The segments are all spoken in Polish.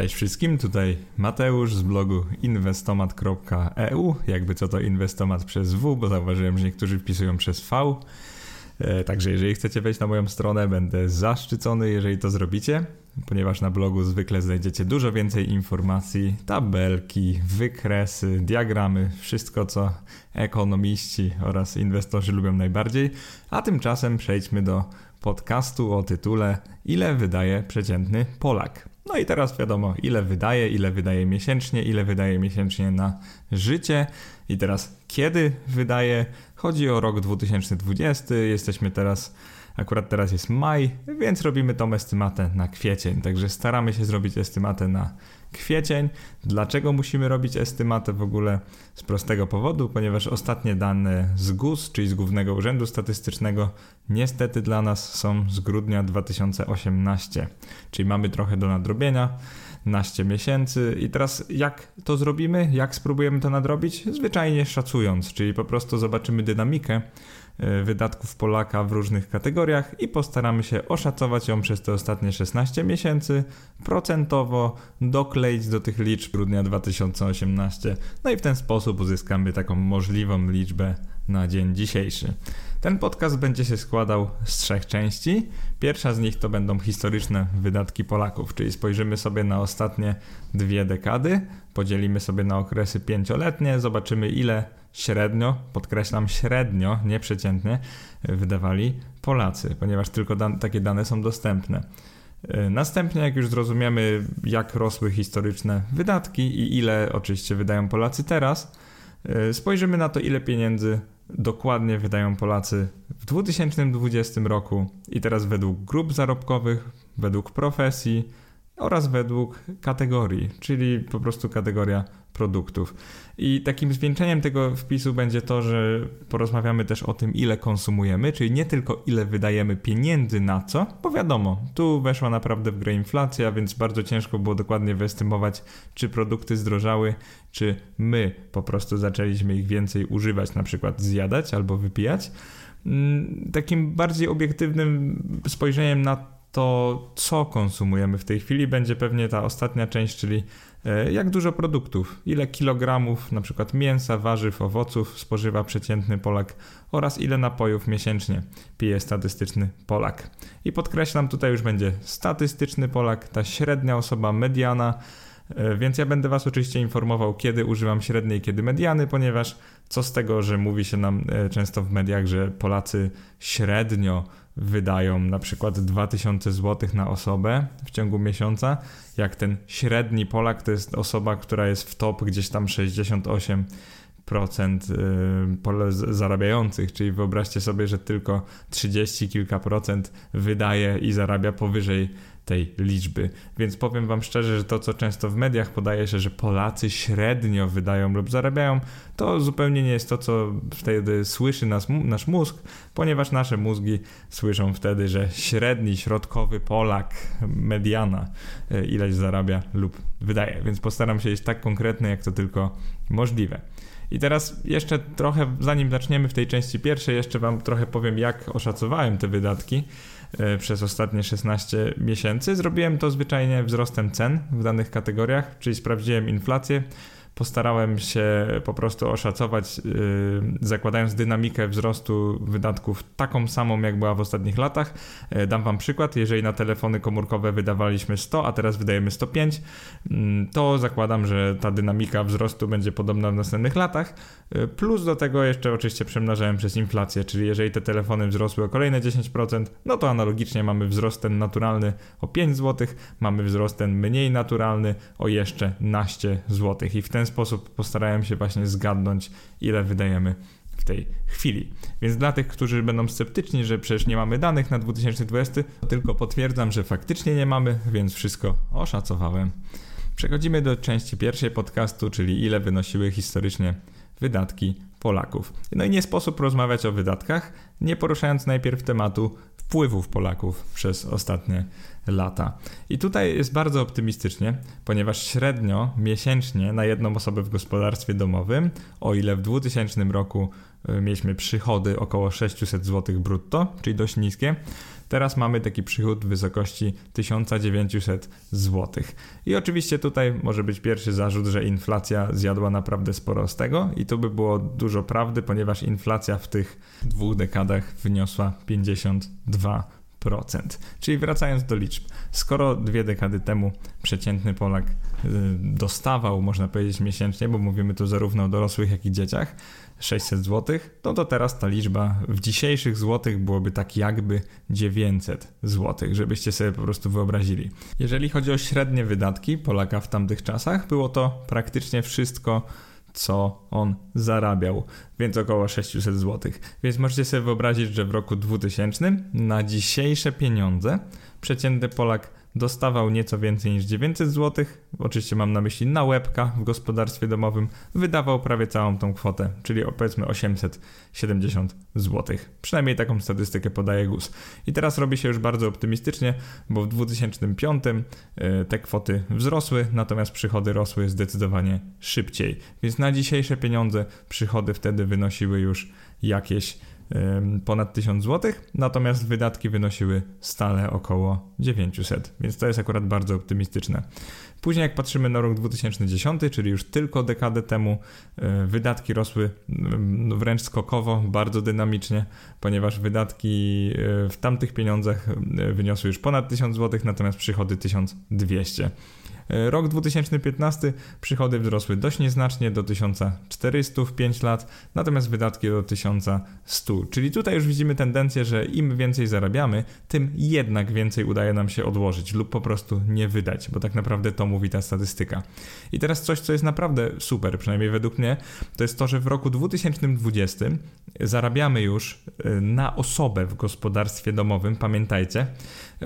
Cześć wszystkim, tutaj Mateusz z blogu inwestomat.eu. Jakby co to inwestomat przez W, bo zauważyłem, że niektórzy wpisują przez V. E, także jeżeli chcecie wejść na moją stronę, będę zaszczycony, jeżeli to zrobicie, ponieważ na blogu zwykle znajdziecie dużo więcej informacji, tabelki, wykresy, diagramy, wszystko co ekonomiści oraz inwestorzy lubią najbardziej. A tymczasem przejdźmy do podcastu o tytule Ile wydaje przeciętny Polak? No i teraz wiadomo, ile wydaje, ile wydaje miesięcznie, ile wydaje miesięcznie na życie. I teraz kiedy wydaje? Chodzi o rok 2020. Jesteśmy teraz, akurat teraz jest maj, więc robimy tą estymatę na kwiecień. Także staramy się zrobić estymatę na kwiecień. Dlaczego musimy robić estymatę w ogóle? Z prostego powodu, ponieważ ostatnie dane z GUS, czyli z Głównego Urzędu Statystycznego, niestety dla nas są z grudnia 2018, czyli mamy trochę do nadrobienia. Naście miesięcy i teraz jak to zrobimy? Jak spróbujemy to nadrobić? Zwyczajnie szacując, czyli po prostu zobaczymy dynamikę wydatków Polaka w różnych kategoriach i postaramy się oszacować ją przez te ostatnie 16 miesięcy, procentowo dokleić do tych liczb grudnia 2018. No i w ten sposób uzyskamy taką możliwą liczbę na dzień dzisiejszy. Ten podcast będzie się składał z trzech części. Pierwsza z nich to będą historyczne wydatki Polaków, czyli spojrzymy sobie na ostatnie dwie dekady, podzielimy sobie na okresy pięcioletnie, zobaczymy ile średnio, podkreślam średnio, nie przeciętnie, wydawali Polacy, ponieważ tylko dan takie dane są dostępne. E, następnie, jak już zrozumiemy, jak rosły historyczne wydatki i ile oczywiście wydają Polacy teraz, e, spojrzymy na to, ile pieniędzy dokładnie wydają Polacy w 2020 roku i teraz według grup zarobkowych, według profesji oraz według kategorii, czyli po prostu kategoria produktów. I takim zwieńczeniem tego wpisu będzie to, że porozmawiamy też o tym, ile konsumujemy, czyli nie tylko ile wydajemy pieniędzy na co, bo wiadomo, tu weszła naprawdę w grę inflacja, więc bardzo ciężko było dokładnie wyestymować, czy produkty zdrożały, czy my po prostu zaczęliśmy ich więcej używać, na przykład zjadać albo wypijać. Mm, takim bardziej obiektywnym spojrzeniem na to, co konsumujemy w tej chwili, będzie pewnie ta ostatnia część, czyli e, jak dużo produktów, ile kilogramów na przykład mięsa, warzyw, owoców spożywa przeciętny Polak oraz ile napojów miesięcznie pije statystyczny Polak. I podkreślam, tutaj już będzie statystyczny Polak, ta średnia osoba, mediana, e, więc ja będę Was oczywiście informował, kiedy używam średniej, kiedy mediany, ponieważ co z tego, że mówi się nam e, często w mediach, że Polacy średnio wydają na przykład 2000 zł na osobę w ciągu miesiąca, jak ten średni Polak to jest osoba, która jest w top gdzieś tam 68 procent y, zarabiających, czyli wyobraźcie sobie, że tylko 30 kilka procent wydaje i zarabia powyżej tej liczby. Więc powiem Wam szczerze, że to, co często w mediach podaje się, że Polacy średnio wydają lub zarabiają, to zupełnie nie jest to, co wtedy słyszy nas, nasz mózg, ponieważ nasze mózgi słyszą wtedy, że średni, środkowy Polak, mediana, e, ileś zarabia lub wydaje. Więc postaram się być tak konkretny, jak to tylko możliwe. I teraz jeszcze trochę, zanim zaczniemy w tej części pierwszej, jeszcze Wam trochę powiem, jak oszacowałem te wydatki. E, przez ostatnie 16 miesięcy. Zrobiłem to zwyczajnie wzrostem cen w danych kategoriach, czyli sprawdziłem inflację postarałem się po prostu oszacować, yy, zakładając dynamikę wzrostu wydatków taką samą, jak była w ostatnich latach. Yy, dam Wam przykład. Jeżeli na telefony komórkowe wydawaliśmy 100, a teraz wydajemy 105, yy, to zakładam, że ta dynamika wzrostu będzie podobna w następnych latach. Yy, plus do tego jeszcze oczywiście przemnażałem przez inflację, czyli jeżeli te telefony wzrosły o kolejne 10%, no to analogicznie mamy wzrost ten naturalny o 5 zł, mamy wzrost ten mniej naturalny o jeszcze naście zł. I w ten sposób postarałem się właśnie zgadnąć, ile wydajemy w tej chwili. Więc dla tych, którzy będą sceptyczni, że przecież nie mamy danych na 2020, to tylko potwierdzam, że faktycznie nie mamy, więc wszystko oszacowałem. Przechodzimy do części pierwszej podcastu, czyli ile wynosiły historycznie wydatki Polaków. No i nie sposób rozmawiać o wydatkach, nie poruszając najpierw tematu wpływów Polaków przez ostatnie lata. I tutaj jest bardzo optymistycznie, ponieważ średnio miesięcznie na jedną osobę w gospodarstwie domowym, o ile w 2000 roku e, mieliśmy przychody około 600 zł brutto, czyli dość niskie, Teraz mamy taki przychód w wysokości 1900 zł. I oczywiście tutaj może być pierwszy zarzut, że inflacja zjadła naprawdę sporo z tego i tu by było dużo prawdy, ponieważ inflacja w tych dwóch dekadach wyniosła 52%. Czyli wracając do liczb, skoro dwie dekady temu przeciętny Polak y, dostawał, można powiedzieć, miesięcznie, bo mówimy tu zarówno o dorosłych, jak i dzieciach, 600 zł, no to teraz ta liczba w dzisiejszych złotych byłoby tak jakby 900 zł, żebyście sobie po prostu wyobrazili. Jeżeli chodzi o średnie wydatki Polaka w tamtych czasach, było to praktycznie wszystko co on zarabiał, więc około 600 zł. Więc możecie sobie wyobrazić, że w roku 2000 na dzisiejsze pieniądze przeciętny Polak dostawał nieco więcej niż 900 zł, oczywiście mam na myśli na łebka w gospodarstwie domowym, wydawał prawie całą tą kwotę, czyli powiedzmy 870 zł. Przynajmniej taką statystykę podaje GUS. I teraz robi się już bardzo optymistycznie, bo w 2005 e, te kwoty wzrosły, natomiast przychody rosły zdecydowanie szybciej. Więc na dzisiejsze pieniądze przychody wtedy wynosiły już jakieś ponad 1000 zł, natomiast wydatki wynosiły stale około 900, więc to jest akurat bardzo optymistyczne. Później jak patrzymy na rok 2010, czyli już tylko dekadę temu, e, wydatki rosły no, wręcz skokowo, bardzo dynamicznie, ponieważ wydatki e, w tamtych pieniądzach wyniosły już ponad 1000 zł, natomiast przychody 1200. E, rok 2015 przychody wzrosły dość nieznacznie do 1400 w 5 lat, natomiast wydatki do 1100. Czyli tutaj już widzimy tendencję, że im więcej zarabiamy, tym jednak więcej udaje nam się odłożyć lub po prostu nie wydać, bo tak naprawdę to mówi ta statystyka. I teraz coś, co jest naprawdę super, przynajmniej według mnie, to jest to, że w roku 2020 zarabiamy już e, na osobę w gospodarstwie domowym, pamiętajcie,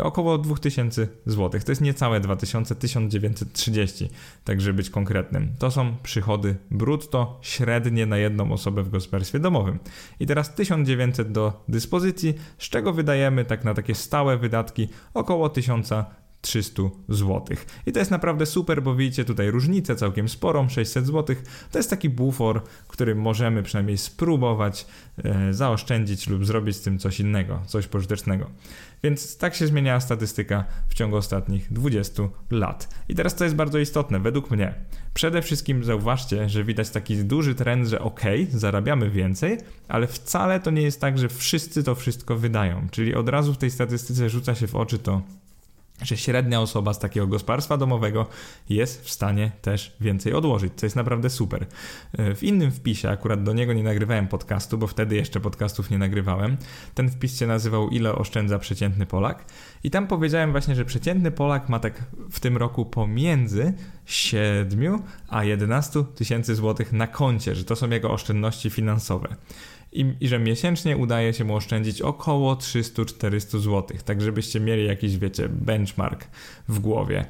około 2000 zł. To jest niecałe 2000, 1930, tak żeby być konkretnym. To są przychody brutto średnie na jedną osobę w gospodarstwie domowym. I teraz 1900 do dyspozycji, z czego wydajemy tak na takie stałe wydatki około 1000 300 zł. I to jest naprawdę super, bo widzicie tutaj różnicę całkiem sporą, 600 zł. To jest taki bufor, który możemy przynajmniej spróbować e, zaoszczędzić lub zrobić z tym coś innego, coś pożytecznego. Więc tak się zmieniała statystyka w ciągu ostatnich 20 lat. I teraz to jest bardzo istotne, według mnie. Przede wszystkim zauważcie, że widać taki duży trend, że ok, zarabiamy więcej, ale wcale to nie jest tak, że wszyscy to wszystko wydają. Czyli od razu w tej statystyce rzuca się w oczy to, że średnia osoba z takiego gospodarstwa domowego jest w stanie też więcej odłożyć, co jest naprawdę super. W innym wpisie, akurat do niego nie nagrywałem podcastu, bo wtedy jeszcze podcastów nie nagrywałem, ten wpis się nazywał Ile oszczędza przeciętny Polak i tam powiedziałem właśnie, że przeciętny Polak ma tak w tym roku pomiędzy 7 a 11 tysięcy złotych na koncie, że to są jego oszczędności finansowe i, i że miesięcznie udaje się mu oszczędzić około 300-400 zł, tak żebyście mieli jakiś, wiecie, benchmark w głowie.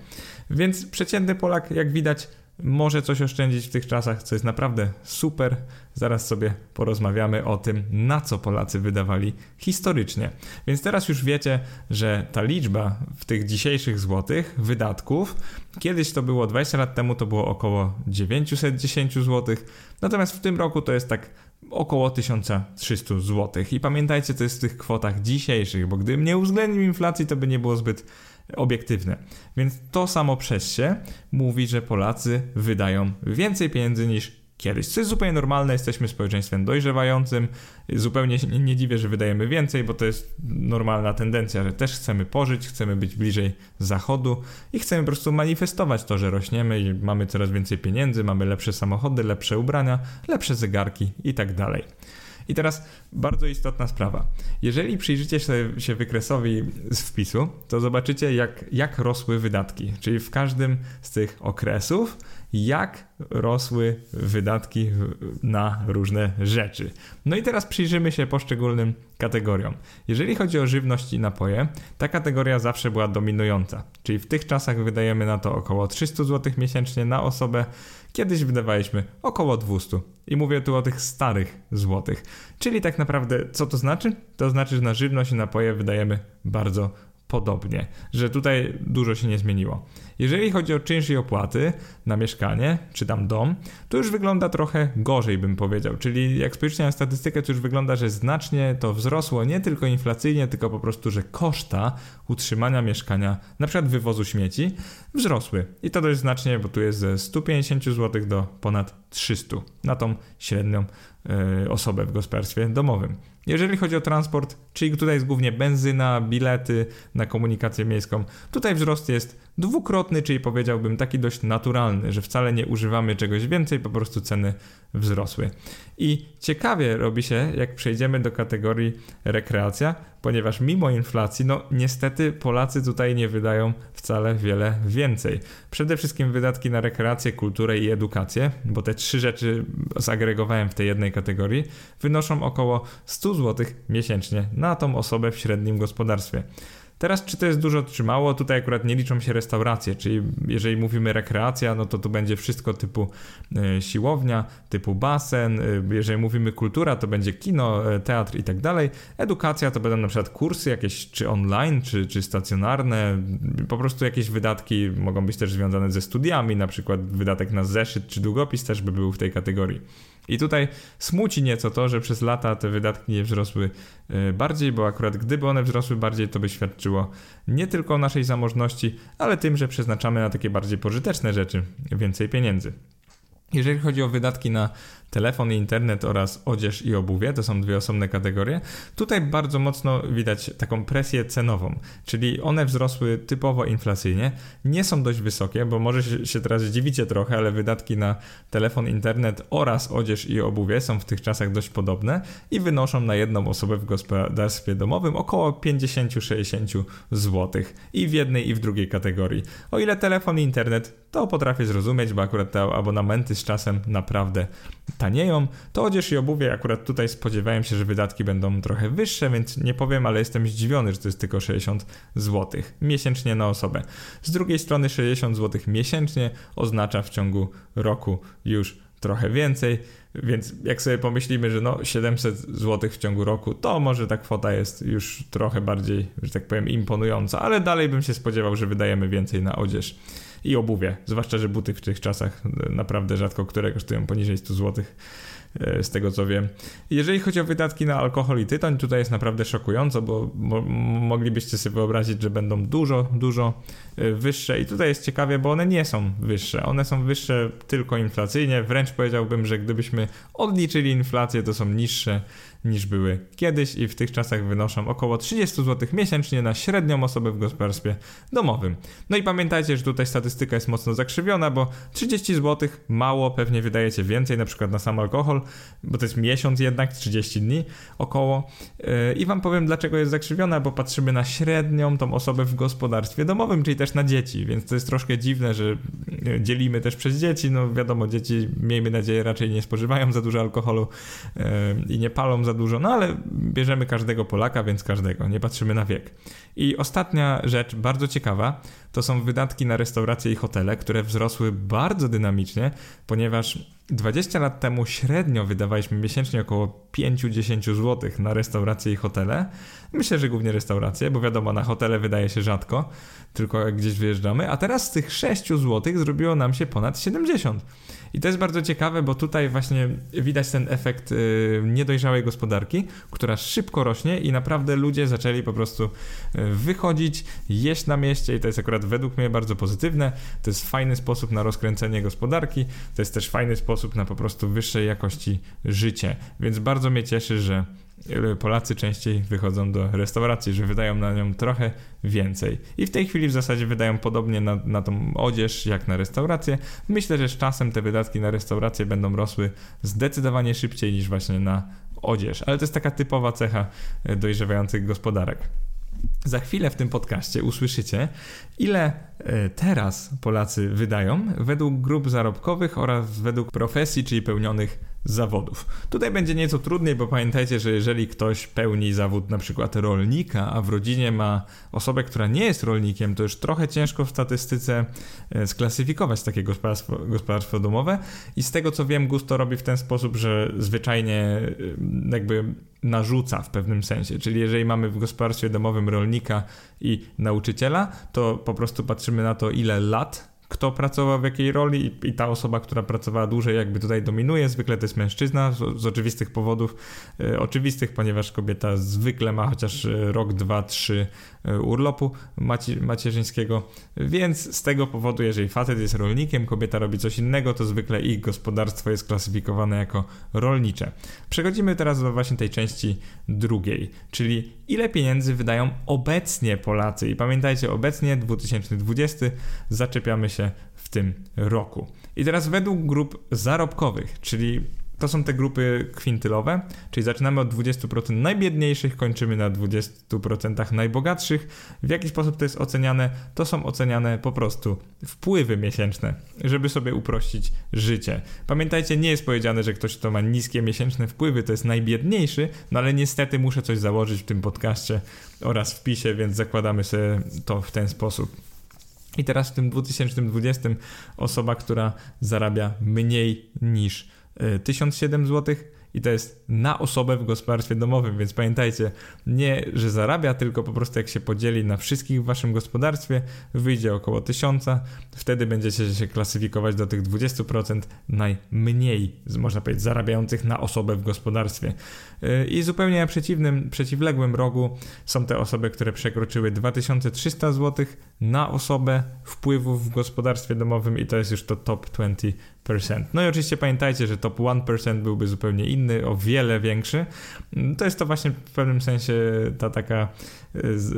Więc przeciętny Polak, jak widać, może coś oszczędzić w tych czasach, co jest naprawdę super. Zaraz sobie porozmawiamy o tym, na co Polacy wydawali historycznie. Więc teraz już wiecie, że ta liczba w tych dzisiejszych złotych wydatków, kiedyś to było 20 lat temu, to było około 910 zł, natomiast w tym roku to jest tak około 1300 zł. I pamiętajcie, to jest w tych kwotach dzisiejszych, bo gdybym nie uwzględnił inflacji, to by nie było zbyt obiektywne. Więc to samo przez się mówi, że Polacy wydają więcej pieniędzy niż kiedyś. Co jest zupełnie normalne, jesteśmy społeczeństwem dojrzewającym. Zupełnie się nie dziwię, że wydajemy więcej, bo to jest normalna tendencja, że też chcemy pożyć, chcemy być bliżej zachodu i chcemy po prostu manifestować to, że rośniemy i mamy coraz więcej pieniędzy, mamy lepsze samochody, lepsze ubrania, lepsze zegarki i tak dalej. I teraz bardzo istotna sprawa. Jeżeli przyjrzycie się wykresowi z wpisu, to zobaczycie, jak, jak rosły wydatki, czyli w każdym z tych okresów, jak rosły wydatki na różne rzeczy. No i teraz przyjrzymy się poszczególnym kategoriom. Jeżeli chodzi o żywność i napoje, ta kategoria zawsze była dominująca, czyli w tych czasach wydajemy na to około 300 zł miesięcznie na osobę, Kiedyś wydawaliśmy około 200 i mówię tu o tych starych złotych. Czyli tak naprawdę co to znaczy? To znaczy, że na żywność i napoje wydajemy bardzo podobnie, że tutaj dużo się nie zmieniło. Jeżeli chodzi o czynsz i opłaty na mieszkanie, czy tam dom, to już wygląda trochę gorzej, bym powiedział. Czyli jak spojrzycie na statystykę, to już wygląda, że znacznie to wzrosło nie tylko inflacyjnie, tylko po prostu, że koszta utrzymania mieszkania, na przykład wywozu śmieci, wzrosły. I to dość znacznie, bo tu jest ze 150 zł do ponad 300 na tą średnią y, osobę w gospodarstwie domowym. Jeżeli chodzi o transport, czyli tutaj jest głównie benzyna, bilety na komunikację miejską, tutaj wzrost jest dwukrotny, czyli powiedziałbym taki dość naturalny, że wcale nie używamy czegoś więcej, po prostu ceny wzrosły. I ciekawie robi się, jak przejdziemy do kategorii rekreacja, ponieważ mimo inflacji, no niestety Polacy tutaj nie wydają wcale wiele więcej. Przede wszystkim wydatki na rekreację, kulturę i edukację, bo te trzy rzeczy zagregowałem w tej jednej kategorii, wynoszą około 100 zł miesięcznie na tą osobę w średnim gospodarstwie. Teraz, czy to jest dużo, czy mało? Tutaj akurat nie liczą się restauracje, czyli jeżeli mówimy rekreacja, no to tu będzie wszystko typu y, siłownia, typu basen. Y, jeżeli mówimy kultura, to będzie kino, y, teatr i tak dalej. Edukacja to będą na przykład kursy jakieś, czy online, czy, czy stacjonarne. Po prostu jakieś wydatki mogą być też związane ze studiami, na przykład wydatek na zeszyt czy długopis też by był w tej kategorii. I tutaj smuci nieco to, że przez lata te wydatki nie wzrosły e, bardziej, bo akurat gdyby one wzrosły bardziej, to by świadczyło nie tylko o naszej zamożności, ale tym, że przeznaczamy na takie bardziej pożyteczne rzeczy więcej pieniędzy. Jeżeli chodzi o wydatki na telefon i internet oraz odzież i obuwie, to są dwie osobne kategorie. Tutaj bardzo mocno widać taką presję cenową, czyli one wzrosły typowo inflacyjnie, nie są dość wysokie, bo może się teraz zdziwicie trochę, ale wydatki na telefon, internet oraz odzież i obuwie są w tych czasach dość podobne i wynoszą na jedną osobę w gospodarstwie domowym około 50-60 zł i w jednej i w drugiej kategorii. O ile telefon i internet to potrafię zrozumieć, bo akurat te abonamenty z czasem naprawdę tanieją, to odzież i obuwie akurat tutaj spodziewałem się, że wydatki będą trochę wyższe, więc nie powiem, ale jestem zdziwiony, że to jest tylko 60 zł miesięcznie na osobę. Z drugiej strony 60 zł miesięcznie oznacza w ciągu roku już trochę więcej, więc jak sobie pomyślimy, że no 700 zł w ciągu roku, to może ta kwota jest już trochę bardziej, że tak powiem, imponująca, ale dalej bym się spodziewał, że wydajemy więcej na odzież i obuwie. Zwłaszcza, że buty w tych czasach e, naprawdę rzadko, które kosztują poniżej 100 zł e, z tego co wiem. Jeżeli chodzi o wydatki na alkohol i tytoń, tutaj jest naprawdę szokująco, bo mo moglibyście sobie wyobrazić, że będą dużo, dużo e, wyższe i tutaj jest ciekawie, bo one nie są wyższe. One są wyższe tylko inflacyjnie, wręcz powiedziałbym, że gdybyśmy odliczyli inflację, to są niższe niż były kiedyś i w tych czasach wynoszą około 30 zł miesięcznie na średnią osobę w gospodarstwie domowym. No i pamiętajcie, że tutaj statystyka jest mocno zakrzywiona, bo 30 zł mało, pewnie wydajecie więcej na przykład na sam alkohol, bo to jest miesiąc jednak, 30 dni około. Yy, I wam powiem dlaczego jest zakrzywiona, bo patrzymy na średnią tą osobę w gospodarstwie domowym, czyli też na dzieci, więc to jest troszkę dziwne, że yy, dzielimy też przez dzieci. No wiadomo, dzieci miejmy nadzieję raczej nie spożywają za dużo alkoholu yy, i nie palą za dużo, no ale bierzemy każdego Polaka, więc każdego, nie patrzymy na wiek. I ostatnia rzecz, bardzo ciekawa, to są wydatki na restauracje i hotele, które wzrosły bardzo dynamicznie, ponieważ 20 lat temu średnio wydawaliśmy miesięcznie około 5-10 zł na restauracje i hotele. Myślę, że głównie restauracje, bo wiadomo, na hotele wydaje się rzadko, tylko jak gdzieś wyjeżdżamy, a teraz z tych 6 zł zrobiło nam się ponad 70. I to jest bardzo ciekawe, bo tutaj właśnie widać ten efekt y, niedojrzałej gospodarki, która szybko rośnie i naprawdę ludzie zaczęli po prostu y, wychodzić, jeść na mieście i to jest akurat według mnie bardzo pozytywne. To jest fajny sposób na rozkręcenie gospodarki, to jest też fajny sposób na po prostu wyższej jakości życie. Więc bardzo mnie cieszy, że Polacy częściej wychodzą do restauracji, że wydają na nią trochę więcej. I w tej chwili w zasadzie wydają podobnie na, na tą odzież jak na restaurację. Myślę, że z czasem te wydatki na restaurację będą rosły zdecydowanie szybciej niż właśnie na odzież. Ale to jest taka typowa cecha e, dojrzewających gospodarek. Za chwilę w tym podcaście usłyszycie, ile e, teraz Polacy wydają według grup zarobkowych oraz według profesji, czyli pełnionych zawodów. Tutaj będzie nieco trudniej, bo pamiętajcie, że jeżeli ktoś pełni zawód na przykład rolnika, a w rodzinie ma osobę, która nie jest rolnikiem, to już trochę ciężko w statystyce e, sklasyfikować takie gospodarstwo, gospodarstwo domowe i z tego co wiem, Gusto robi w ten sposób, że zwyczajnie e, jakby narzuca w pewnym sensie. Czyli jeżeli mamy w gospodarstwie domowym rolnika i nauczyciela, to po prostu patrzymy na to, ile lat kto pracował w jakiej roli i, i, ta osoba, która pracowała dłużej, jakby tutaj dominuje. Zwykle to jest mężczyzna z, z oczywistych powodów, e, oczywistych, ponieważ kobieta zwykle ma chociaż e, rok, dwa, trzy e, urlopu maci, macierzyńskiego, więc z tego powodu, jeżeli facet jest rolnikiem, kobieta robi coś innego, to zwykle ich gospodarstwo jest klasyfikowane jako rolnicze. Przechodzimy teraz do właśnie tej części drugiej, czyli ile pieniędzy wydają obecnie Polacy. I pamiętajcie, obecnie 2020 zaczepiamy się w tym roku. I teraz według grup zarobkowych, czyli to są te grupy kwintylowe, czyli zaczynamy od 20% najbiedniejszych, kończymy na 20% najbogatszych. W jaki sposób to jest oceniane? To są oceniane po prostu wpływy miesięczne, żeby sobie uprościć życie. Pamiętajcie, nie jest powiedziane, że ktoś, kto ma niskie miesięczne wpływy, to jest najbiedniejszy, no ale niestety muszę coś założyć w tym podcaście oraz wpisie, więc zakładamy sobie to w ten sposób. I teraz w tym 2020 osoba, która zarabia mniej niż 1007 zł i to jest na osobę w gospodarstwie domowym, więc pamiętajcie, nie, że zarabia, tylko po prostu jak się podzieli na wszystkich w waszym gospodarstwie, wyjdzie około 1000, wtedy będziecie się klasyfikować do tych 20% najmniej, można powiedzieć, zarabiających na osobę w gospodarstwie. I zupełnie przeciwnym, przeciwległym rogu są te osoby, które przekroczyły 2300 zł na osobę wpływów w gospodarstwie domowym i to jest już to top 20%. No i oczywiście pamiętajcie, że top 1% byłby zupełnie inny, o wiele większy. To jest to właśnie w pewnym sensie ta taka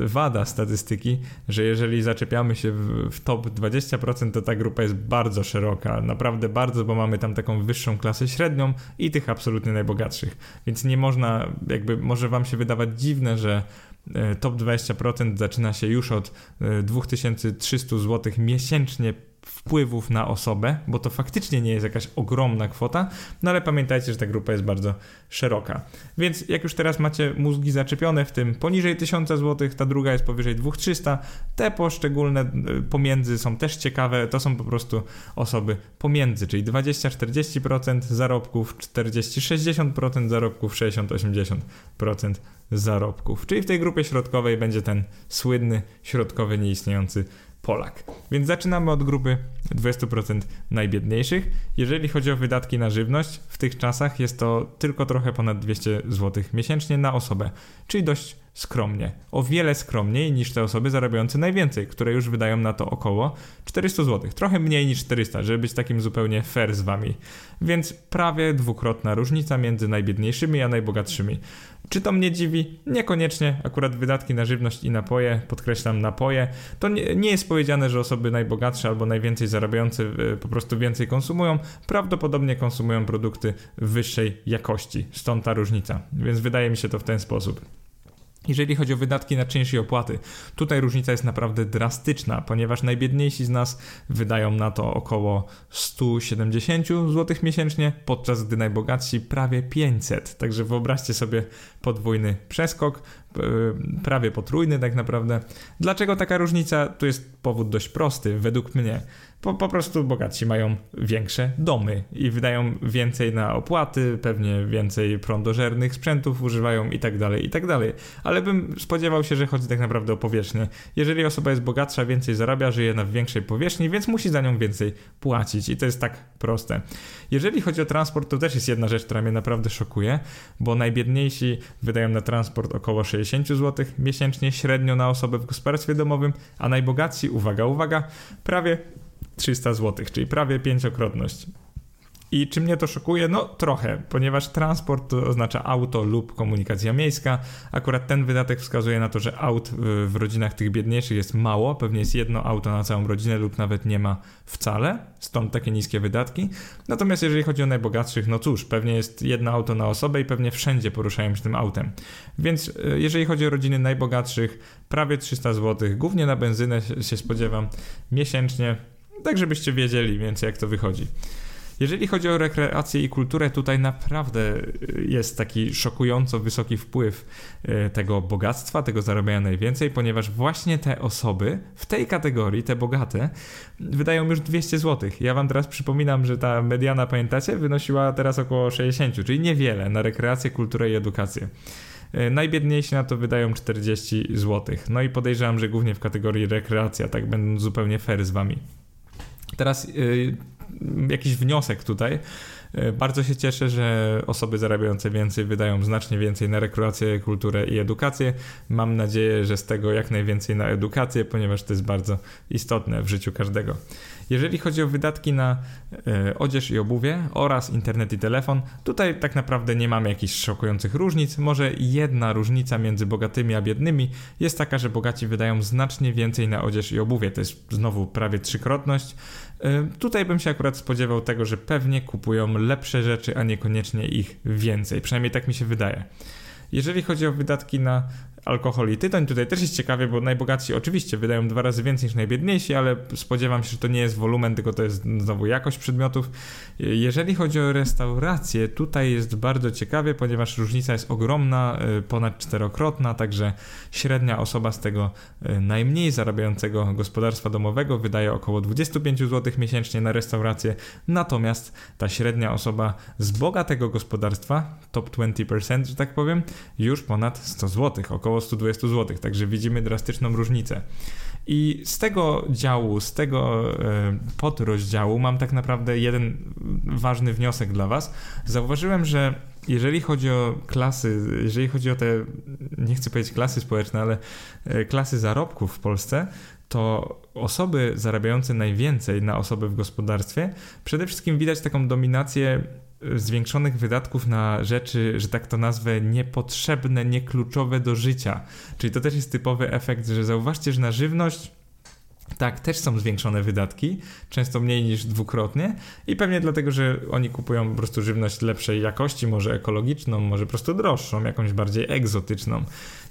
wada statystyki, że jeżeli zaczepiamy się w, w top 20%, to ta grupa jest bardzo szeroka, naprawdę bardzo, bo mamy tam taką wyższą klasę średnią i tych absolutnie najbogatszych. Więc nie można, jakby może wam się wydawać dziwne, że y, top 20% zaczyna się już od 2300 y, zł miesięcznie wpływów na osobę, bo to faktycznie nie jest jakaś ogromna kwota, no ale pamiętajcie, że ta grupa jest bardzo szeroka. Więc jak już teraz macie mózgi zaczepione w tym poniżej 1000 zł, ta druga jest powyżej 2300, te poszczególne y, pomiędzy są też ciekawe, to są po prostu osoby pomiędzy, czyli 20-40% zarobków, 40-60% zarobków, 60-80% zarobków. Czyli w tej grupie środkowej będzie ten słynny, środkowy, nieistniejący Polak. Więc zaczynamy od grupy 20% najbiedniejszych. Jeżeli chodzi o wydatki na żywność, w tych czasach jest to tylko trochę ponad 200 zł miesięcznie na osobę, czyli dość skromnie. O wiele skromniej niż te osoby zarabiające najwięcej, które już wydają na to około 400 zł. Trochę mniej niż 400, żeby być takim zupełnie fair z wami. Więc prawie dwukrotna różnica między najbiedniejszymi a najbogatszymi. Czy to mnie dziwi? Niekoniecznie. Akurat wydatki na żywność i napoje, podkreślam napoje, to nie, nie jest powiedziane, że osoby najbogatsze albo najwięcej zarabiające e, po prostu więcej konsumują. Prawdopodobnie konsumują produkty wyższej jakości. Stąd ta różnica. Więc wydaje mi się to w ten sposób. Jeżeli chodzi o wydatki na czynsz i opłaty, tutaj różnica jest naprawdę drastyczna, ponieważ najbiedniejsi z nas wydają na to około 170 zł miesięcznie, podczas gdy najbogatsi prawie 500. Także wyobraźcie sobie podwójny przeskok, prawie potrójny tak naprawdę. Dlaczego taka różnica? Tu jest powód dość prosty, według mnie. Po, po prostu bogatsi mają większe domy i wydają więcej na opłaty, pewnie więcej prądożernych sprzętów używają i tak dalej, i tak dalej. Ale bym spodziewał się, że chodzi tak naprawdę o powierzchnię. Jeżeli osoba jest bogatsza, więcej zarabia, żyje na większej powierzchni, więc musi za nią więcej płacić i to jest tak proste. Jeżeli chodzi o transport, to też jest jedna rzecz, która mnie naprawdę szokuje, bo najbiedniejsi wydają na transport około 60 zł miesięcznie średnio na osobę w gospodarstwie domowym, a najbogatsi, uwaga, uwaga, prawie 300 zł, czyli prawie pięciokrotność. I czy mnie to szokuje? No trochę, ponieważ transport to oznacza auto lub komunikacja miejska. Akurat ten wydatek wskazuje na to, że aut w rodzinach tych biedniejszych jest mało, pewnie jest jedno auto na całą rodzinę lub nawet nie ma wcale, stąd takie niskie wydatki. Natomiast jeżeli chodzi o najbogatszych, no cóż, pewnie jest jedno auto na osobę i pewnie wszędzie poruszają się tym autem. Więc e, jeżeli chodzi o rodziny najbogatszych, prawie 300 zł, głównie na benzynę się spodziewam miesięcznie, tak żebyście wiedzieli więcej jak to wychodzi. Jeżeli chodzi o rekreację i kulturę, tutaj naprawdę jest taki szokująco wysoki wpływ e, tego bogactwa, tego zarabiania najwięcej, ponieważ właśnie te osoby w tej kategorii, te bogate, wydają już 200 zł. Ja wam teraz przypominam, że ta mediana, pamiętacie, wynosiła teraz około 60, czyli niewiele na rekreację, kulturę i edukację. E, najbiedniejsi na to wydają 40 zł. No i podejrzewam, że głównie w kategorii rekreacja, tak będę zupełnie fair z wami. Teraz yy, jakiś wniosek tutaj. E, bardzo się cieszę, że osoby zarabiające więcej wydają znacznie więcej na rekreację, kulturę i edukację. Mam nadzieję, że z tego jak najwięcej na edukację, ponieważ to jest bardzo istotne w życiu każdego. Jeżeli chodzi o wydatki na e, odzież i obuwie oraz internet i telefon, tutaj tak naprawdę nie mamy jakichś szokujących różnic. Może jedna różnica między bogatymi a biednymi jest taka, że bogaci wydają znacznie więcej na odzież i obuwie. To jest znowu prawie trzykrotność. Tutaj bym się akurat spodziewał tego, że pewnie kupują lepsze rzeczy, a niekoniecznie ich więcej. Przynajmniej tak mi się wydaje. Jeżeli chodzi o wydatki na alkohol i tytoń. Tutaj też jest ciekawie, bo najbogatsi oczywiście wydają dwa razy więcej niż najbiedniejsi, ale spodziewam się, że to nie jest wolumen, tylko to jest znowu jakość przedmiotów. Jeżeli chodzi o restaurację, tutaj jest bardzo ciekawie, ponieważ różnica jest ogromna, y, ponad czterokrotna, także średnia osoba z tego y, najmniej zarabiającego gospodarstwa domowego wydaje około 25 zł miesięcznie na restaurację, natomiast ta średnia osoba z bogatego gospodarstwa, top 20%, że tak powiem, już ponad 100 zł, około około 120 zł, także widzimy drastyczną różnicę. I z tego działu, z tego e, podrozdziału mam tak naprawdę jeden ważny wniosek dla Was. Zauważyłem, że jeżeli chodzi o klasy, jeżeli chodzi o te, nie chcę powiedzieć klasy społeczne, ale e, klasy zarobków w Polsce, to osoby zarabiające najwięcej na osoby w gospodarstwie, przede wszystkim widać taką dominację zwiększonych wydatków na rzeczy, że tak to nazwę, niepotrzebne, niekluczowe do życia. Czyli to też jest typowy efekt, że zauważcie, że na żywność tak, też są zwiększone wydatki, często mniej niż dwukrotnie i pewnie dlatego, że oni kupują po prostu żywność lepszej jakości, może ekologiczną, może po prostu droższą, jakąś bardziej egzotyczną.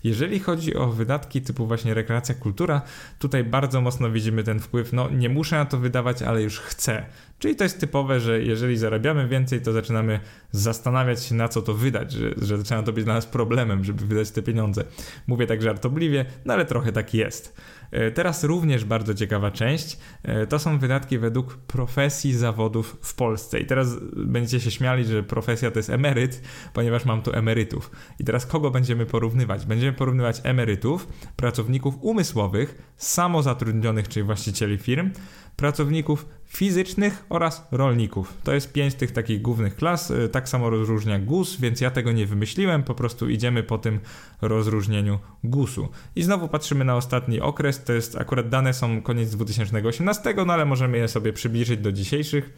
Jeżeli chodzi o wydatki typu właśnie rekreacja, kultura, tutaj bardzo mocno widzimy ten wpływ, no nie muszę na to wydawać, ale już chcę. Czyli to jest typowe, że jeżeli zarabiamy więcej, to zaczynamy zastanawiać się na co to wydać, że, że zaczyna to być dla nas problemem, żeby wydać te pieniądze. Mówię tak żartobliwie, no ale trochę tak jest. E, teraz również bardzo ciekawa część e, to są wydatki według profesji zawodów w Polsce. I teraz będziecie się śmiali, że profesja to jest emeryt, ponieważ mam tu emerytów. I teraz kogo będziemy porównywać? Będziemy porównywać emerytów, pracowników umysłowych, samozatrudnionych, czyli właścicieli firm, pracowników fizycznych oraz rolników. To jest pięć tych takich głównych klas. Y, tak samo rozróżnia GUS, więc ja tego nie wymyśliłem, po prostu idziemy po tym rozróżnieniu GUS-u. I znowu patrzymy na ostatni okres, to jest akurat dane są koniec 2018, no ale możemy je sobie przybliżyć do dzisiejszych.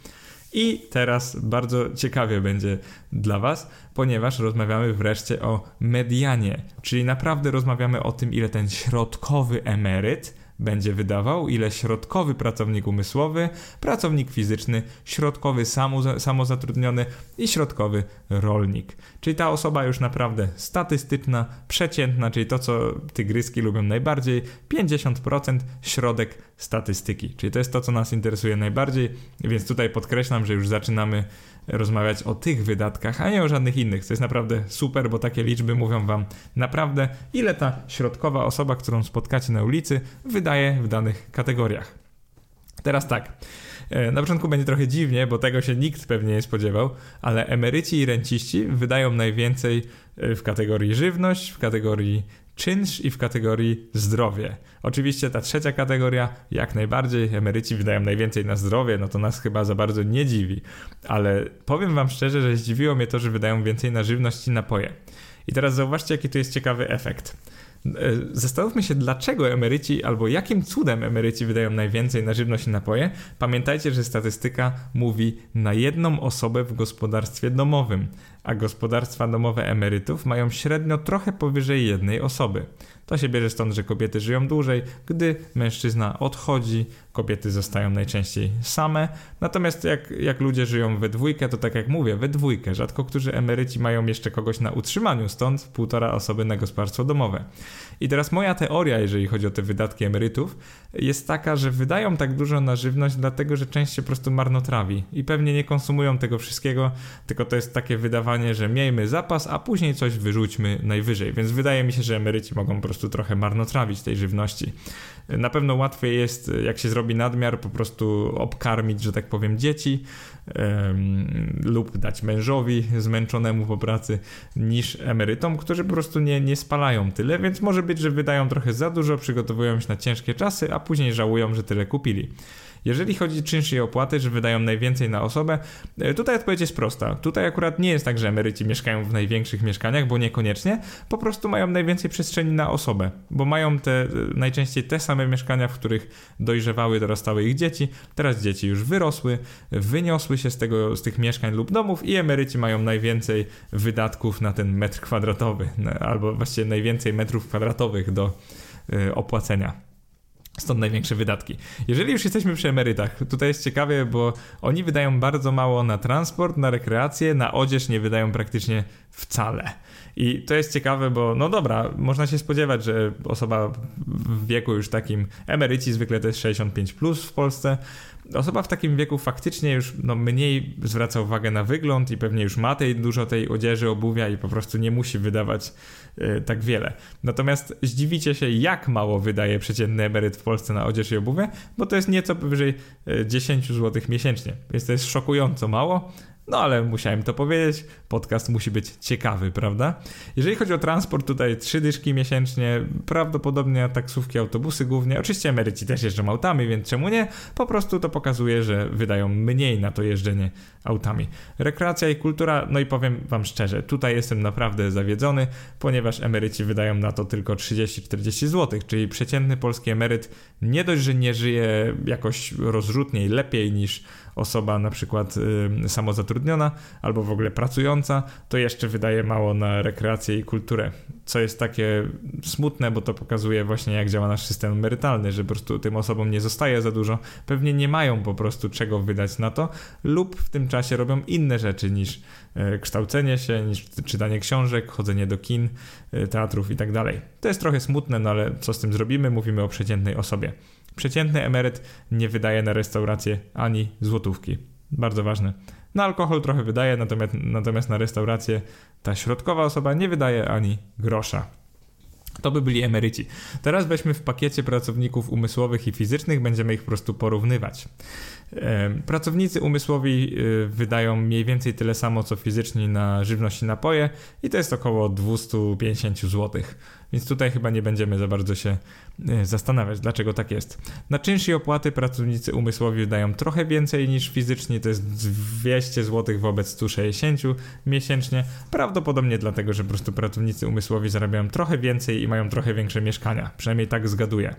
I teraz bardzo ciekawie będzie dla Was, ponieważ rozmawiamy wreszcie o medianie, czyli naprawdę rozmawiamy o tym, ile ten środkowy emeryt będzie wydawał, ile środkowy pracownik umysłowy, pracownik fizyczny, środkowy samozatrudniony i środkowy rolnik. Czyli ta osoba już naprawdę statystyczna, przeciętna, czyli to, co tygryski lubią najbardziej, 50% środek statystyki. Czyli to jest to, co nas interesuje najbardziej, więc tutaj podkreślam, że już zaczynamy rozmawiać o tych wydatkach, a nie o żadnych innych. To jest naprawdę super, bo takie liczby mówią wam naprawdę, ile ta środkowa osoba, którą spotkacie na ulicy, wydaje w danych kategoriach. Teraz tak. E, na początku będzie trochę dziwnie, bo tego się nikt pewnie nie spodziewał, ale emeryci i renciści wydają najwięcej e, w kategorii żywność, w kategorii czynsz i w kategorii zdrowie. Oczywiście ta trzecia kategoria, jak najbardziej, emeryci wydają najwięcej na zdrowie, no to nas chyba za bardzo nie dziwi, ale powiem wam szczerze, że zdziwiło mnie to, że wydają więcej na żywność i napoje. I teraz zauważcie, jaki tu jest ciekawy efekt. E, zastanówmy się, dlaczego emeryci albo jakim cudem emeryci wydają najwięcej na żywność i napoje. Pamiętajcie, że statystyka mówi na jedną osobę w gospodarstwie domowym a gospodarstwa domowe emerytów mają średnio trochę powyżej jednej osoby. To się bierze stąd, że kobiety żyją dłużej, gdy mężczyzna odchodzi, kobiety zostają najczęściej same. Natomiast jak, jak ludzie żyją we dwójkę, to tak jak mówię, we dwójkę. Rzadko którzy emeryci mają jeszcze kogoś na utrzymaniu, stąd półtora osoby na gospodarstwo domowe. I teraz moja teoria, jeżeli chodzi o te wydatki emerytów, jest taka, że wydają tak dużo na żywność, dlatego że część się po prostu marnotrawi i pewnie nie konsumują tego wszystkiego, tylko to jest takie wydawanie, że miejmy zapas, a później coś wyrzućmy najwyżej. Więc wydaje mi się, że emeryci mogą po prostu trochę marnotrawić tej żywności. Na pewno łatwiej jest, jak się zrobi nadmiar, po prostu obkarmić, że tak powiem, dzieci lub dać mężowi zmęczonemu po pracy, niż emerytom, którzy po prostu nie, nie spalają tyle, więc może być, że wydają trochę za dużo, przygotowują się na ciężkie czasy, a później żałują, że tyle kupili. Jeżeli chodzi o czynsze i opłaty, że wydają najwięcej na osobę, e, tutaj odpowiedź jest prosta. Tutaj akurat nie jest tak, że emeryci mieszkają w największych mieszkaniach, bo niekoniecznie, po prostu mają najwięcej przestrzeni na osobę, bo mają te e, najczęściej te same mieszkania, w których dojrzewały, dorastały ich dzieci. Teraz dzieci już wyrosły, wyniosły się z, tego, z tych mieszkań lub domów i emeryci mają najwięcej wydatków na ten metr kwadratowy, albo właściwie najwięcej metrów kwadratowych do e, opłacenia. Stąd największe wydatki. Jeżeli już jesteśmy przy emerytach, tutaj jest ciekawie, bo oni wydają bardzo mało na transport, na rekreację, na odzież nie wydają praktycznie wcale. I to jest ciekawe, bo no dobra, można się spodziewać, że osoba w wieku już takim, emeryci zwykle to jest 65 plus w Polsce, osoba w takim wieku faktycznie już no, mniej zwraca uwagę na wygląd i pewnie już ma tej, dużo tej odzieży, obuwia i po prostu nie musi wydawać y, tak wiele. Natomiast zdziwicie się, jak mało wydaje przeciętny emeryt w Polsce na odzież i obuwie, bo to jest nieco powyżej 10 zł miesięcznie. Więc to jest szokująco mało, no ale musiałem to powiedzieć, podcast musi być ciekawy, prawda? Jeżeli chodzi o transport, tutaj trzy dyszki miesięcznie, prawdopodobnie taksówki, autobusy głównie. Oczywiście emeryci też jeżdżą autami, więc czemu nie? Po prostu to pokazuje, że wydają mniej na to jeżdżenie autami. Rekreacja i kultura, no i powiem wam szczerze, tutaj jestem naprawdę zawiedzony, ponieważ emeryci wydają na to tylko 30-40 zł, czyli przeciętny polski emeryt nie dość, że nie żyje jakoś rozrzutniej, lepiej niż osoba na przykład y, samozatrudniona albo w ogóle pracująca, to jeszcze wydaje mało na rekreację i kulturę. Co jest takie smutne, bo to pokazuje właśnie jak działa nasz system emerytalny, że po prostu tym osobom nie zostaje za dużo, pewnie nie mają po prostu czego wydać na to, lub w tym czasie robią inne rzeczy niż y, kształcenie się, niż czytanie książek, chodzenie do kin, y, teatrów itd. Tak to jest trochę smutne, no ale co z tym zrobimy? Mówimy o przeciętnej osobie. Przeciętny emeryt nie wydaje na restaurację ani złotówki. Bardzo ważne. Na alkohol trochę wydaje, natomiast, natomiast na restaurację ta środkowa osoba nie wydaje ani grosza. To by byli emeryci. Teraz weźmy w pakiecie pracowników umysłowych i fizycznych, będziemy ich po prostu porównywać. Pracownicy umysłowi y, wydają mniej więcej tyle samo co fizyczni na żywność i napoje i to jest około 250 zł. Więc tutaj chyba nie będziemy za bardzo się y, zastanawiać, dlaczego tak jest. Na czynsz i opłaty pracownicy umysłowi wydają trochę więcej niż fizyczni, to jest 200 zł wobec 160 miesięcznie. Prawdopodobnie dlatego, że po prostu pracownicy umysłowi zarabiają trochę więcej i mają trochę większe mieszkania. Przynajmniej tak zgaduję.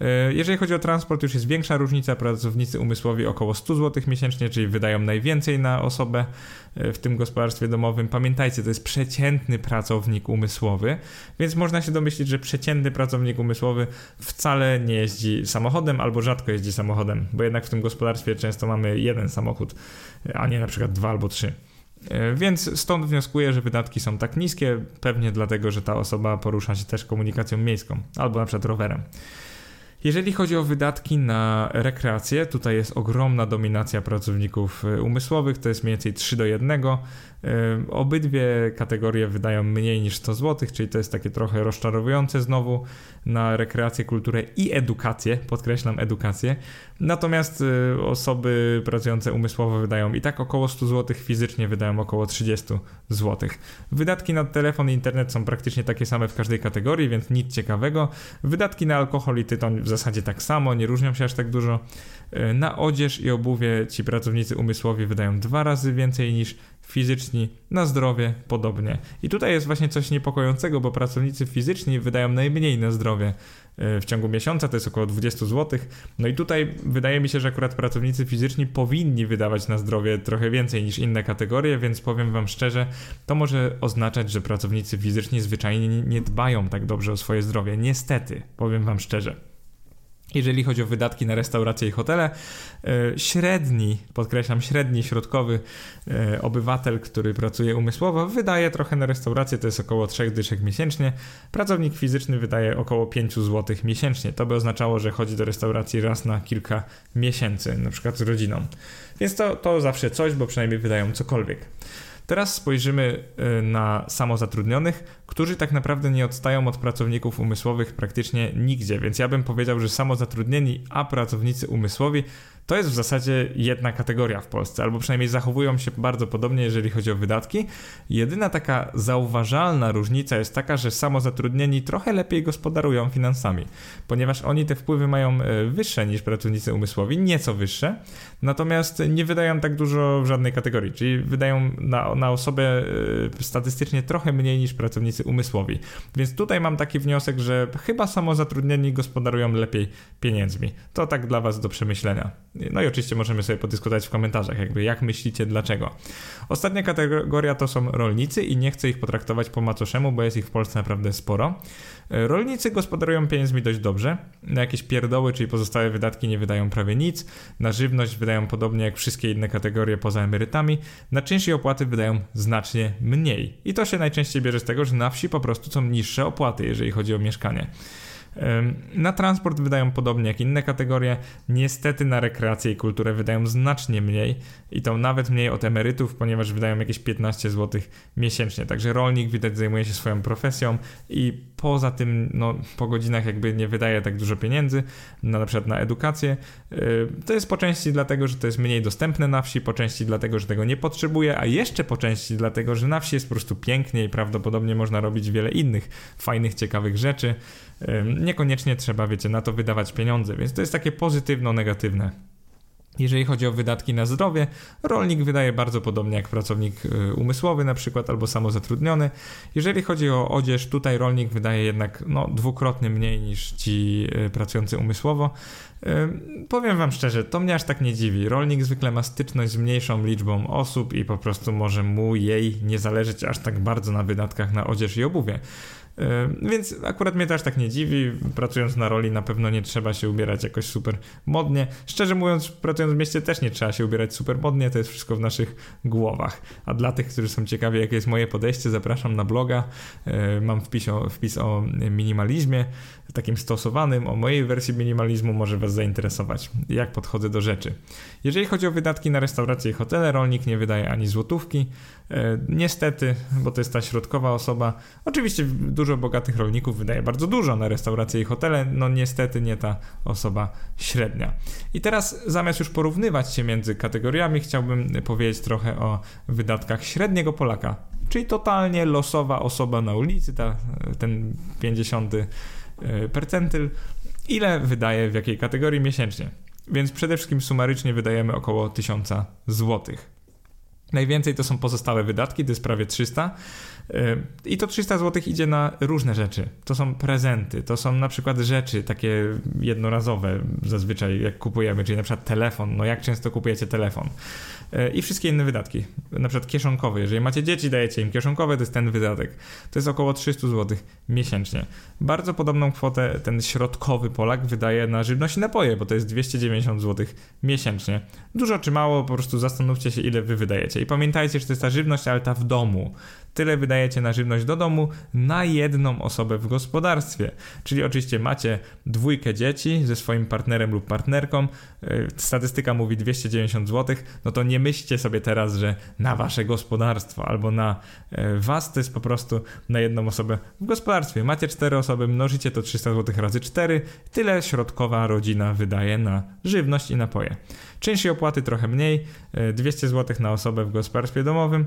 E, jeżeli chodzi o transport, już jest większa różnica. Pracownicy umysłowi około 100 zł miesięcznie, czyli wydają najwięcej na osobę e, w tym gospodarstwie domowym. Pamiętajcie, to jest przeciętny pracownik umysłowy, więc można się domyślić, że przeciętny pracownik umysłowy wcale nie jeździ samochodem albo rzadko jeździ samochodem, bo jednak w tym gospodarstwie często mamy jeden samochód, a nie na przykład dwa albo trzy. E, więc stąd wnioskuję, że wydatki są tak niskie, pewnie dlatego, że ta osoba porusza się też komunikacją miejską albo na przykład rowerem. Jeżeli chodzi o wydatki na rekreację, tutaj jest ogromna dominacja pracowników e, umysłowych, to jest mniej więcej 3 do 1. Obydwie kategorie wydają mniej niż 100 zł, czyli to jest takie trochę rozczarowujące znowu na rekreację, kulturę i edukację, podkreślam edukację. Natomiast y, osoby pracujące umysłowo wydają i tak około 100 zł, fizycznie wydają około 30 zł. Wydatki na telefon i internet są praktycznie takie same w każdej kategorii, więc nic ciekawego. Wydatki na alkohol i tytoń w zasadzie tak samo, nie różnią się aż tak dużo. E, na odzież i obuwie ci pracownicy umysłowi wydają dwa razy więcej niż fizyczni, na zdrowie podobnie. I tutaj jest właśnie coś niepokojącego, bo pracownicy fizyczni wydają najmniej na zdrowie e, w ciągu miesiąca, to jest około 20 zł. No i tutaj wydaje mi się, że akurat pracownicy fizyczni powinni wydawać na zdrowie trochę więcej niż inne kategorie, więc powiem Wam szczerze, to może oznaczać, że pracownicy fizyczni zwyczajnie nie dbają tak dobrze o swoje zdrowie. Niestety, powiem Wam szczerze. Jeżeli chodzi o wydatki na restauracje i hotele, e, średni, podkreślam, średni, środkowy e, obywatel, który pracuje umysłowo, wydaje trochę na restaurację, to jest około 3 dyszek miesięcznie. Pracownik fizyczny wydaje około 5 zł miesięcznie. To by oznaczało, że chodzi do restauracji raz na kilka miesięcy, na przykład z rodziną. Więc to, to zawsze coś, bo przynajmniej wydają cokolwiek. Teraz spojrzymy y, na samozatrudnionych, którzy tak naprawdę nie odstają od pracowników umysłowych praktycznie nigdzie, więc ja bym powiedział, że samozatrudnieni, a pracownicy umysłowi to jest w zasadzie jedna kategoria w Polsce, albo przynajmniej zachowują się bardzo podobnie, jeżeli chodzi o wydatki. Jedyna taka zauważalna różnica jest taka, że samozatrudnieni trochę lepiej gospodarują finansami, ponieważ oni te wpływy mają e, wyższe niż pracownicy umysłowi, nieco wyższe, natomiast nie wydają tak dużo w żadnej kategorii, czyli wydają na, na osobę e, statystycznie trochę mniej niż pracownicy umysłowi. Więc tutaj mam taki wniosek, że chyba samozatrudnieni gospodarują lepiej pieniędzmi. To tak dla Was do przemyślenia. No i oczywiście możemy sobie podyskutować w komentarzach, jakby jak myślicie, dlaczego. Ostatnia kategoria to są rolnicy i nie chcę ich potraktować po macoszemu, bo jest ich w Polsce naprawdę sporo. Rolnicy gospodarują pieniędzmi dość dobrze. Na jakieś pierdoły, czyli pozostałe wydatki nie wydają prawie nic. Na żywność wydają podobnie jak wszystkie inne kategorie poza emerytami. Na czynsz i opłaty wydają znacznie mniej. I to się najczęściej bierze z tego, że na wsi po prostu są niższe opłaty, jeżeli chodzi o mieszkanie. Na transport wydają podobnie jak inne kategorie. Niestety na rekreację i kulturę wydają znacznie mniej i to nawet mniej od emerytów, ponieważ wydają jakieś 15 zł miesięcznie. Także rolnik widać zajmuje się swoją profesją i poza tym no, po godzinach jakby nie wydaje tak dużo pieniędzy, na, na przykład na edukację. To jest po części dlatego, że to jest mniej dostępne na wsi, po części dlatego, że tego nie potrzebuje, a jeszcze po części dlatego, że na wsi jest po prostu pięknie i prawdopodobnie można robić wiele innych fajnych, ciekawych rzeczy niekoniecznie trzeba, wiecie, na to wydawać pieniądze, więc to jest takie pozytywno-negatywne. Jeżeli chodzi o wydatki na zdrowie, rolnik wydaje bardzo podobnie jak pracownik y, umysłowy na przykład albo samozatrudniony. Jeżeli chodzi o odzież, tutaj rolnik wydaje jednak no, dwukrotnie mniej niż ci y, pracujący umysłowo. Powiem wam szczerze, to mnie aż tak nie dziwi. Rolnik zwykle ma styczność z mniejszą liczbą osób i po prostu może mu jej nie zależeć aż tak bardzo na wydatkach na odzież i obuwie. Więc akurat mnie też tak nie dziwi. Pracując na roli na pewno nie trzeba się ubierać jakoś super modnie. Szczerze mówiąc, pracując w mieście też nie trzeba się ubierać super modnie, to jest wszystko w naszych głowach. A dla tych, którzy są ciekawi, jakie jest moje podejście, zapraszam na bloga. Mam wpis o, wpis o minimalizmie, takim stosowanym, o mojej wersji minimalizmu może Was zainteresować, jak podchodzę do rzeczy. Jeżeli chodzi o wydatki na restauracje i hotele, rolnik nie wydaje ani złotówki. Niestety, bo to jest ta środkowa osoba. Oczywiście dużo bogatych rolników wydaje bardzo dużo na restauracje i hotele, no niestety nie ta osoba średnia. I teraz zamiast już porównywać się między kategoriami, chciałbym powiedzieć trochę o wydatkach średniego Polaka, czyli totalnie losowa osoba na ulicy, ta, ten 50 e, percentyl, ile wydaje w jakiej kategorii miesięcznie. Więc przede wszystkim sumarycznie wydajemy około 1000 złotych. Najwięcej to są pozostałe wydatki, to jest prawie 300. I to 300 zł idzie na różne rzeczy. To są prezenty, to są na przykład rzeczy takie jednorazowe, zazwyczaj jak kupujemy, czyli na przykład telefon. No jak często kupujecie telefon? E, I wszystkie inne wydatki, na przykład kieszonkowe. Jeżeli macie dzieci, dajecie im kieszonkowe, to jest ten wydatek. To jest około 300 zł miesięcznie. Bardzo podobną kwotę ten środkowy Polak wydaje na żywność i napoje, bo to jest 290 zł miesięcznie. Dużo czy mało, po prostu zastanówcie się, ile wy wydajecie. I pamiętajcie, że to jest ta żywność, ale ta w domu. Tyle wydajecie na żywność do domu na jedną osobę w gospodarstwie. Czyli oczywiście macie dwójkę dzieci ze swoim partnerem lub partnerką. E, statystyka mówi 290 zł. No to nie myślcie sobie teraz, że na wasze gospodarstwo albo na e, was to jest po prostu na jedną osobę w gospodarstwie. Macie cztery osoby, mnożycie to 300 zł razy 4. Tyle środkowa rodzina wydaje na żywność i napoje. Czynsz i opłaty trochę mniej, 200 zł na osobę w gospodarstwie domowym.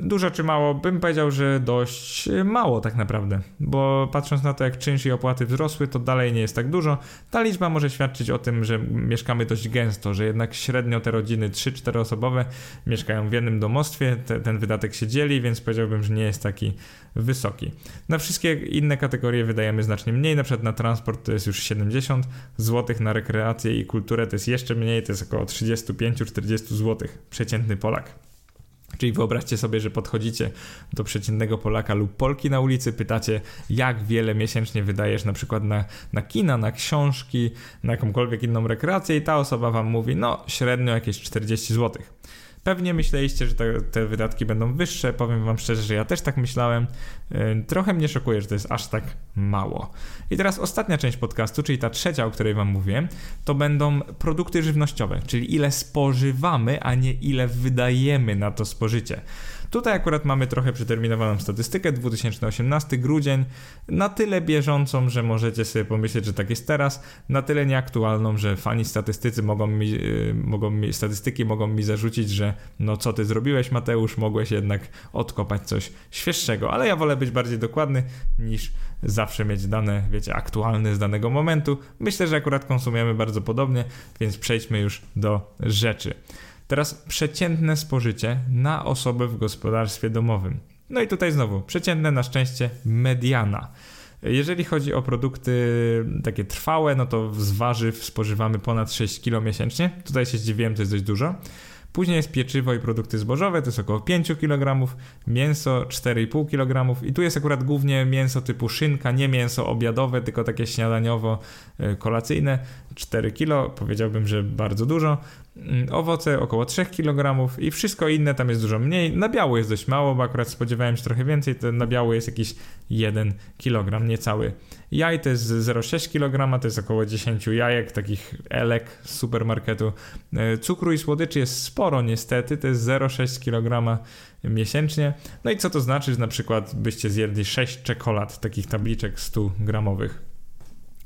Dużo czy mało? Bym powiedział, że dość mało tak naprawdę, bo patrząc na to, jak czynsz i opłaty wzrosły, to dalej nie jest tak dużo. Ta liczba może świadczyć o tym, że mieszkamy dość gęsto, że jednak średnio te rodziny 3-4 osobowe mieszkają w jednym domostwie, te, ten wydatek się dzieli, więc powiedziałbym, że nie jest taki wysoki. Na wszystkie inne kategorie wydajemy znacznie mniej, na przykład na transport to jest już 70 zł, na rekreację i kulturę to jest jeszcze mniej, to jest około 35-40 zł przeciętny Polak. Czyli wyobraźcie sobie, że podchodzicie do przeciętnego Polaka lub Polki na ulicy, pytacie, jak wiele miesięcznie wydajesz na przykład na, na kina, na książki, na jakąkolwiek inną rekreację, i ta osoba wam mówi, no średnio jakieś 40 zł. Pewnie myśleliście, że te, te, wydatki będą wyższe. Powiem Wam szczerze, że ja też tak myślałem. Y, trochę mnie szokuje, że to jest aż tak mało. I teraz ostatnia część podcastu, czyli ta trzecia, o której Wam mówię, to będą produkty żywnościowe, czyli ile spożywamy, a nie ile wydajemy na to spożycie. Tutaj akurat mamy trochę przeterminowaną statystykę, 2018 grudzień, na tyle bieżącą, że możecie sobie pomyśleć, że tak jest teraz, na tyle nieaktualną, że fani statystycy mogą mi, yy, mogą mi, statystyki mogą mi zarzucić, że no co ty zrobiłeś Mateusz, mogłeś jednak odkopać coś świeższego, ale ja wolę być bardziej dokładny niż zawsze mieć dane, wiecie, aktualne z danego momentu. Myślę, że akurat konsumujemy bardzo podobnie, więc przejdźmy już do rzeczy. Teraz przeciętne spożycie na osobę w gospodarstwie domowym. No i tutaj znowu, przeciętne na szczęście mediana. Jeżeli chodzi o produkty takie trwałe, no to z warzyw spożywamy ponad 6 kg miesięcznie. Tutaj się zdziwiłem, to jest dość dużo. Później jest pieczywo i produkty zbożowe, to jest około 5 kg, mięso 4,5 kg i tu jest akurat głównie mięso typu szynka, nie mięso obiadowe, tylko takie śniadaniowo-kolacyjne, 4 kg, powiedziałbym, że bardzo dużo. Mm, owoce około 3 kg i wszystko inne tam jest dużo mniej. Na biało jest dość mało, bo akurat spodziewałem się trochę więcej, to na biało jest jakiś 1 kg, niecały. Jaj to jest 0,6 kg, to jest około 10 jajek, takich elek z supermarketu. E, cukru i słodyczy jest sporo niestety, to jest 0,6 kg miesięcznie. No i co to znaczy, że na przykład byście zjedli 6 czekolad, takich tabliczek 100 gramowych.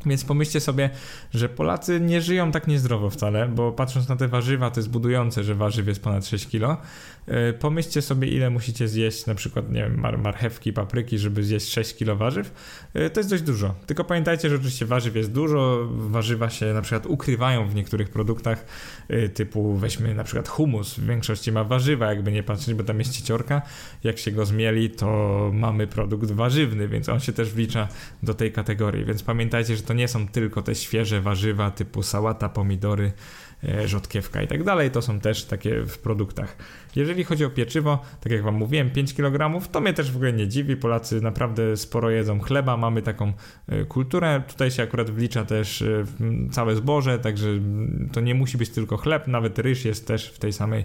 Więc pomyślcie sobie, że Polacy nie żyją tak niezdrowo wcale, bo patrząc na te warzywa, to jest budujące, że warzyw jest ponad 6 kg. E, pomyślcie sobie, ile musicie zjeść na przykład, nie wiem, mar marchewki, papryki, żeby zjeść 6 kg warzyw. E, to jest dość dużo. Tylko pamiętajcie, że oczywiście warzyw jest dużo, warzywa się na przykład ukrywają w niektórych produktach, e, typu weźmy na przykład humus, w większości ma warzywa, jakby nie patrzeć, bo tam jest cieciorka. Jak się go zmieli, to mamy produkt warzywny, więc on się też wlicza do tej kategorii. Więc pamiętajcie, że to nie są tylko te świeże warzywa typu sałata, pomidory, rzodkiewka i tak dalej. To są też takie w produktach. Jeżeli chodzi o pieczywo, tak jak Wam mówiłem, 5 kg, to mnie też w ogóle nie dziwi. Polacy naprawdę sporo jedzą chleba, mamy taką e, kulturę. Tutaj się akurat wlicza też e, całe zboże, także to nie musi być tylko chleb, nawet ryż jest też w tej samej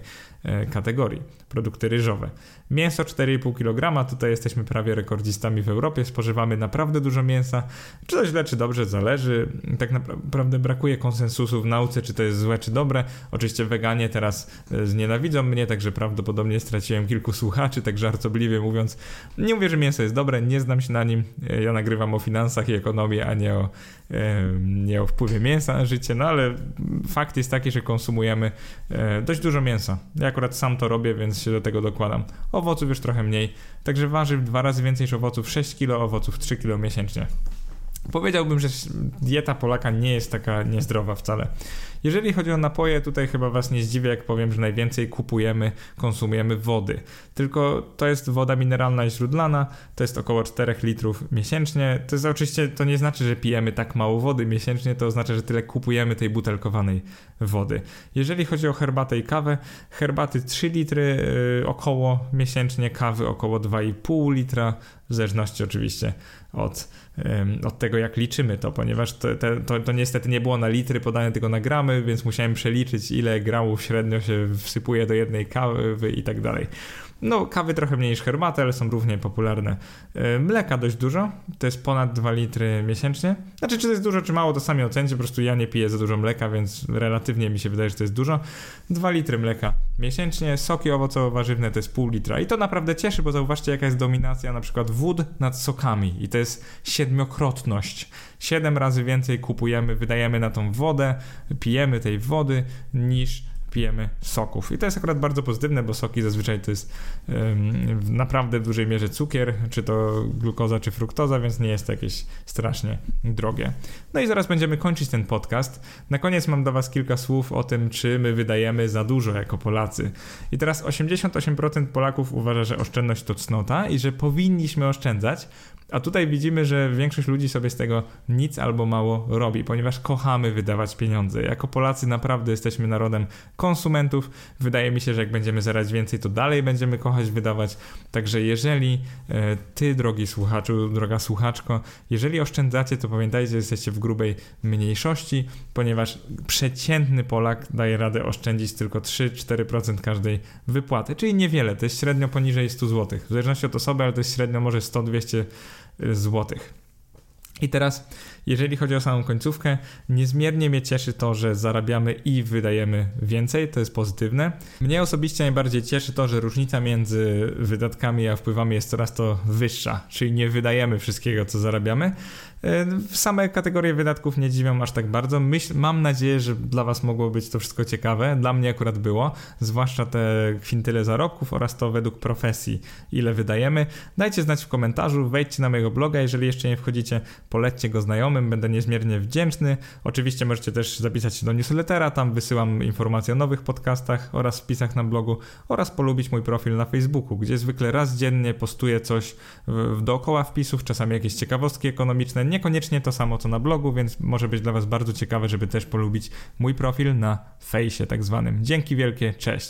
kategorii. Produkty ryżowe. Mięso 4,5 kg, tutaj jesteśmy prawie rekordzistami w Europie, spożywamy naprawdę dużo mięsa. Czy to źle, czy dobrze, zależy. Tak naprawdę brakuje konsensusu w nauce, czy to jest złe, czy dobre. Oczywiście weganie teraz e, znienawidzą mnie, także prawdopodobnie straciłem kilku słuchaczy, tak żartobliwie mówiąc. Nie mówię, że mięso jest dobre, nie znam się na nim. E, ja nagrywam o finansach i ekonomii, a nie o, e, nie o wpływie mięsa na życie, no ale fakt jest taki, że konsumujemy dość dużo mięsa. Ja akurat sam to robię, więc się do tego dokładam. Owoców już trochę mniej, także warzyw dwa razy więcej niż owoców, 6 kg owoców, 3 kg miesięcznie. Powiedziałbym, że dieta Polaka nie jest taka niezdrowa wcale. Jeżeli chodzi o napoje, tutaj chyba Was nie zdziwię, jak powiem, że najwięcej kupujemy, konsumujemy wody. Tylko to jest woda mineralna i źródlana, to jest około 4 litrów miesięcznie. To jest oczywiście, to nie znaczy, że pijemy tak mało wody miesięcznie, to oznacza, że tyle kupujemy tej butelkowanej wody. Jeżeli chodzi o herbatę i kawę, herbaty 3 litry yy, około miesięcznie, kawy około 2,5 litra, w zależności oczywiście od, od tego, jak liczymy to, ponieważ to, to, to, niestety nie było na litry podane, tylko na gramy, więc musiałem przeliczyć, ile gramów średnio się wsypuje do jednej kawy i tak dalej. No, kawy trochę mniej niż herbaty, ale są równie popularne. E, mleka dość dużo, to jest ponad 2 litry miesięcznie. Znaczy, czy to jest dużo, czy mało, to sami ocencie, po prostu ja nie piję za dużo mleka, więc relatywnie mi się wydaje, że to jest dużo. 2 litry mleka miesięcznie. Soki owocowo-warzywne to jest pół litra. I to naprawdę cieszy, bo zauważcie, jaka jest dominacja na przykład wód nad sokami. I to jest siedmiokrotność. Siedem razy więcej kupujemy, wydajemy na tą wodę, pijemy tej wody niż pijemy soków. I to jest akurat bardzo pozytywne, bo soki zazwyczaj to jest w naprawdę w dużej mierze cukier, czy to glukoza, czy fruktoza, więc nie jest to jakieś strasznie drogie. No i zaraz będziemy kończyć ten podcast. Na koniec mam do Was kilka słów o tym, czy my wydajemy za dużo jako Polacy. I teraz 88% Polaków uważa, że oszczędność to cnota i że powinniśmy oszczędzać, a tutaj widzimy, że większość ludzi sobie z tego nic albo mało robi, ponieważ kochamy wydawać pieniądze. Jako Polacy naprawdę jesteśmy narodem konsumentów. Wydaje mi się, że jak będziemy zarabiać więcej, to dalej będziemy kochać wydawać. Także jeżeli e, ty, drogi słuchaczu, droga słuchaczko, jeżeli oszczędzacie, to pamiętajcie, że jesteście w grubej mniejszości, ponieważ przeciętny Polak daje radę oszczędzić tylko 3-4% każdej wypłaty, czyli niewiele, to jest średnio poniżej 100 zł. W zależności od osoby, ale to jest średnio może 100-200 złotych. I teraz, jeżeli chodzi o samą końcówkę, niezmiernie mnie cieszy to, że zarabiamy i wydajemy więcej, to jest pozytywne. Mnie osobiście najbardziej cieszy to, że różnica między wydatkami a wpływami jest coraz to wyższa, czyli nie wydajemy wszystkiego, co zarabiamy, same kategorie wydatków nie dziwią aż tak bardzo. Myśl, mam nadzieję, że dla Was mogło być to wszystko ciekawe. Dla mnie akurat było, zwłaszcza te kwintyle zarobków oraz to według profesji, ile wydajemy. Dajcie znać w komentarzu, wejdźcie na mojego bloga, jeżeli jeszcze nie wchodzicie, polećcie go znajomym, będę niezmiernie wdzięczny. Oczywiście możecie też zapisać się do newslettera, tam wysyłam informacje o nowych podcastach oraz wpisach na blogu oraz polubić mój profil na Facebooku, gdzie zwykle raz dziennie postuję coś w, dookoła wpisów, czasami jakieś ciekawostki ekonomiczne, Niekoniecznie to samo co na blogu, więc może być dla Was bardzo ciekawe, żeby też polubić mój profil na fejsie tak zwanym. Dzięki wielkie, cześć!